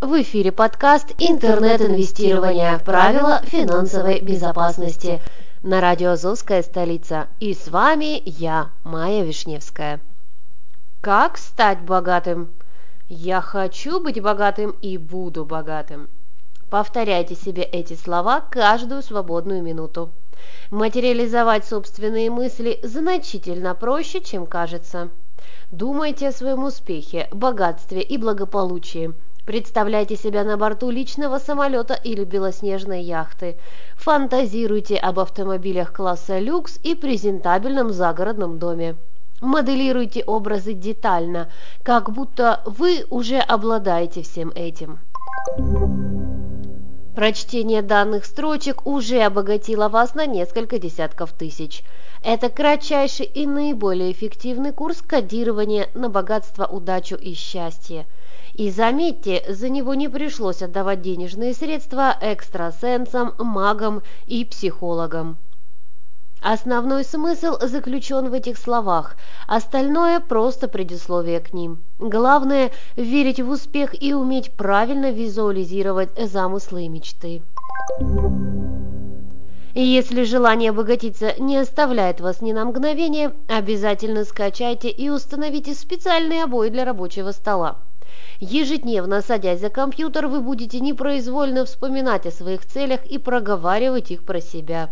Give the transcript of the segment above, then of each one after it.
В эфире подкаст «Интернет-инвестирование. Правила финансовой безопасности» на радио «Азовская столица». И с вами я, Майя Вишневская. Как стать богатым? Я хочу быть богатым и буду богатым. Повторяйте себе эти слова каждую свободную минуту. Материализовать собственные мысли значительно проще, чем кажется. Думайте о своем успехе, богатстве и благополучии – Представляйте себя на борту личного самолета или белоснежной яхты. Фантазируйте об автомобилях класса люкс и презентабельном загородном доме. Моделируйте образы детально, как будто вы уже обладаете всем этим. Прочтение данных строчек уже обогатило вас на несколько десятков тысяч. Это кратчайший и наиболее эффективный курс кодирования на богатство, удачу и счастье – и заметьте, за него не пришлось отдавать денежные средства экстрасенсам, магам и психологам. Основной смысл заключен в этих словах, остальное просто предисловие к ним. Главное – верить в успех и уметь правильно визуализировать замыслы и мечты. Если желание обогатиться не оставляет вас ни на мгновение, обязательно скачайте и установите специальные обои для рабочего стола. Ежедневно садясь за компьютер, вы будете непроизвольно вспоминать о своих целях и проговаривать их про себя.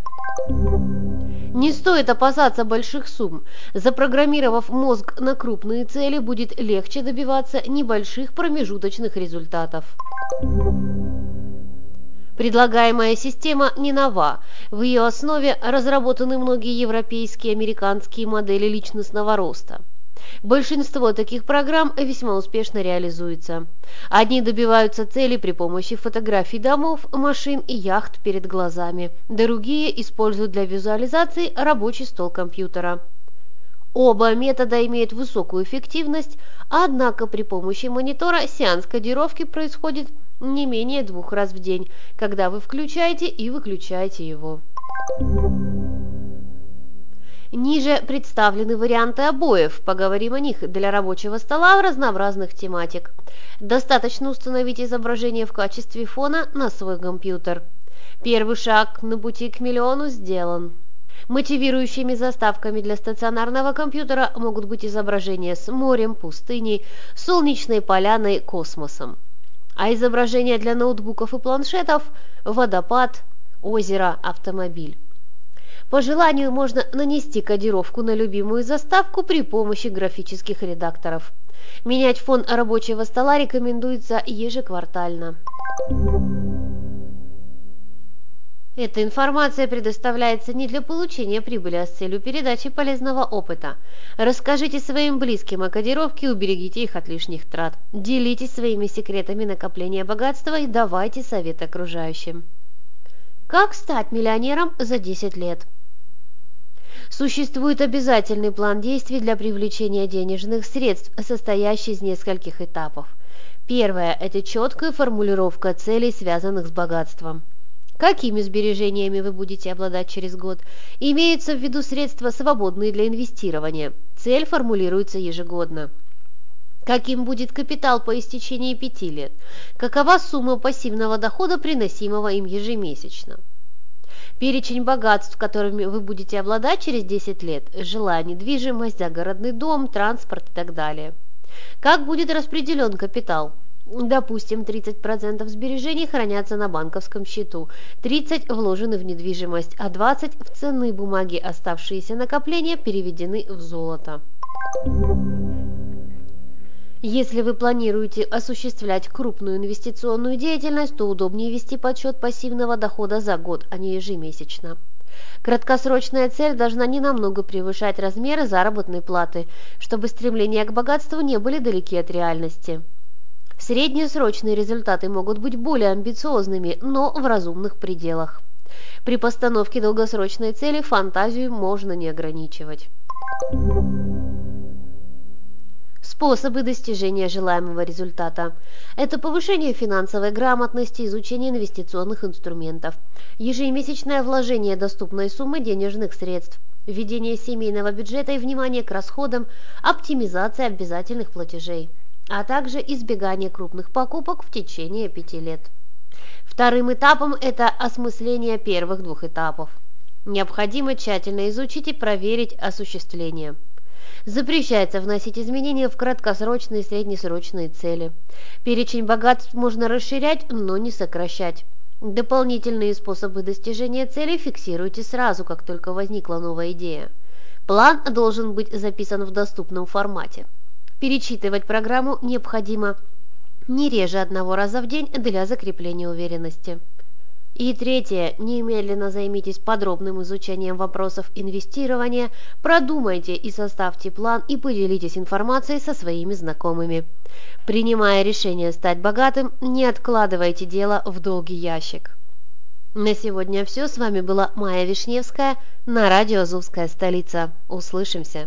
Не стоит опасаться больших сумм. Запрограммировав мозг на крупные цели, будет легче добиваться небольших промежуточных результатов. Предлагаемая система не нова. В ее основе разработаны многие европейские и американские модели личностного роста. Большинство таких программ весьма успешно реализуется. Одни добиваются цели при помощи фотографий домов, машин и яхт перед глазами, другие используют для визуализации рабочий стол компьютера. Оба метода имеют высокую эффективность, однако при помощи монитора сеанс кодировки происходит не менее двух раз в день, когда вы включаете и выключаете его. Ниже представлены варианты обоев, поговорим о них для рабочего стола в разнообразных тематик. Достаточно установить изображение в качестве фона на свой компьютер. Первый шаг на пути к миллиону сделан. Мотивирующими заставками для стационарного компьютера могут быть изображения с морем, пустыней, солнечной поляной, космосом. А изображения для ноутбуков и планшетов – водопад, озеро, автомобиль. По желанию можно нанести кодировку на любимую заставку при помощи графических редакторов. Менять фон рабочего стола рекомендуется ежеквартально. Эта информация предоставляется не для получения прибыли, а с целью передачи полезного опыта. Расскажите своим близким о кодировке и уберегите их от лишних трат. Делитесь своими секретами накопления богатства и давайте совет окружающим. Как стать миллионером за 10 лет? Существует обязательный план действий для привлечения денежных средств, состоящий из нескольких этапов. Первое – это четкая формулировка целей, связанных с богатством. Какими сбережениями вы будете обладать через год? Имеются в виду средства, свободные для инвестирования. Цель формулируется ежегодно. Каким будет капитал по истечении пяти лет? Какова сумма пассивного дохода, приносимого им ежемесячно? Перечень богатств, которыми вы будете обладать через 10 лет, жилая недвижимость, загородный дом, транспорт и так далее. Как будет распределен капитал? Допустим, 30% сбережений хранятся на банковском счету, 30% вложены в недвижимость, а 20% в ценные бумаги, оставшиеся накопления переведены в золото. Если вы планируете осуществлять крупную инвестиционную деятельность, то удобнее вести подсчет пассивного дохода за год, а не ежемесячно. Краткосрочная цель должна не намного превышать размеры заработной платы, чтобы стремления к богатству не были далеки от реальности. Среднесрочные результаты могут быть более амбициозными, но в разумных пределах. При постановке долгосрочной цели фантазию можно не ограничивать. Способы достижения желаемого результата – это повышение финансовой грамотности, изучение инвестиционных инструментов, ежемесячное вложение доступной суммы денежных средств, введение семейного бюджета и внимание к расходам, оптимизация обязательных платежей, а также избегание крупных покупок в течение пяти лет. Вторым этапом – это осмысление первых двух этапов. Необходимо тщательно изучить и проверить осуществление – Запрещается вносить изменения в краткосрочные и среднесрочные цели. Перечень богатств можно расширять, но не сокращать. Дополнительные способы достижения цели фиксируйте сразу, как только возникла новая идея. План должен быть записан в доступном формате. Перечитывать программу необходимо не реже одного раза в день для закрепления уверенности. И третье. Немедленно займитесь подробным изучением вопросов инвестирования, продумайте и составьте план и поделитесь информацией со своими знакомыми. Принимая решение стать богатым, не откладывайте дело в долгий ящик. На сегодня все. С вами была Майя Вишневская на радио «Азовская столица». Услышимся!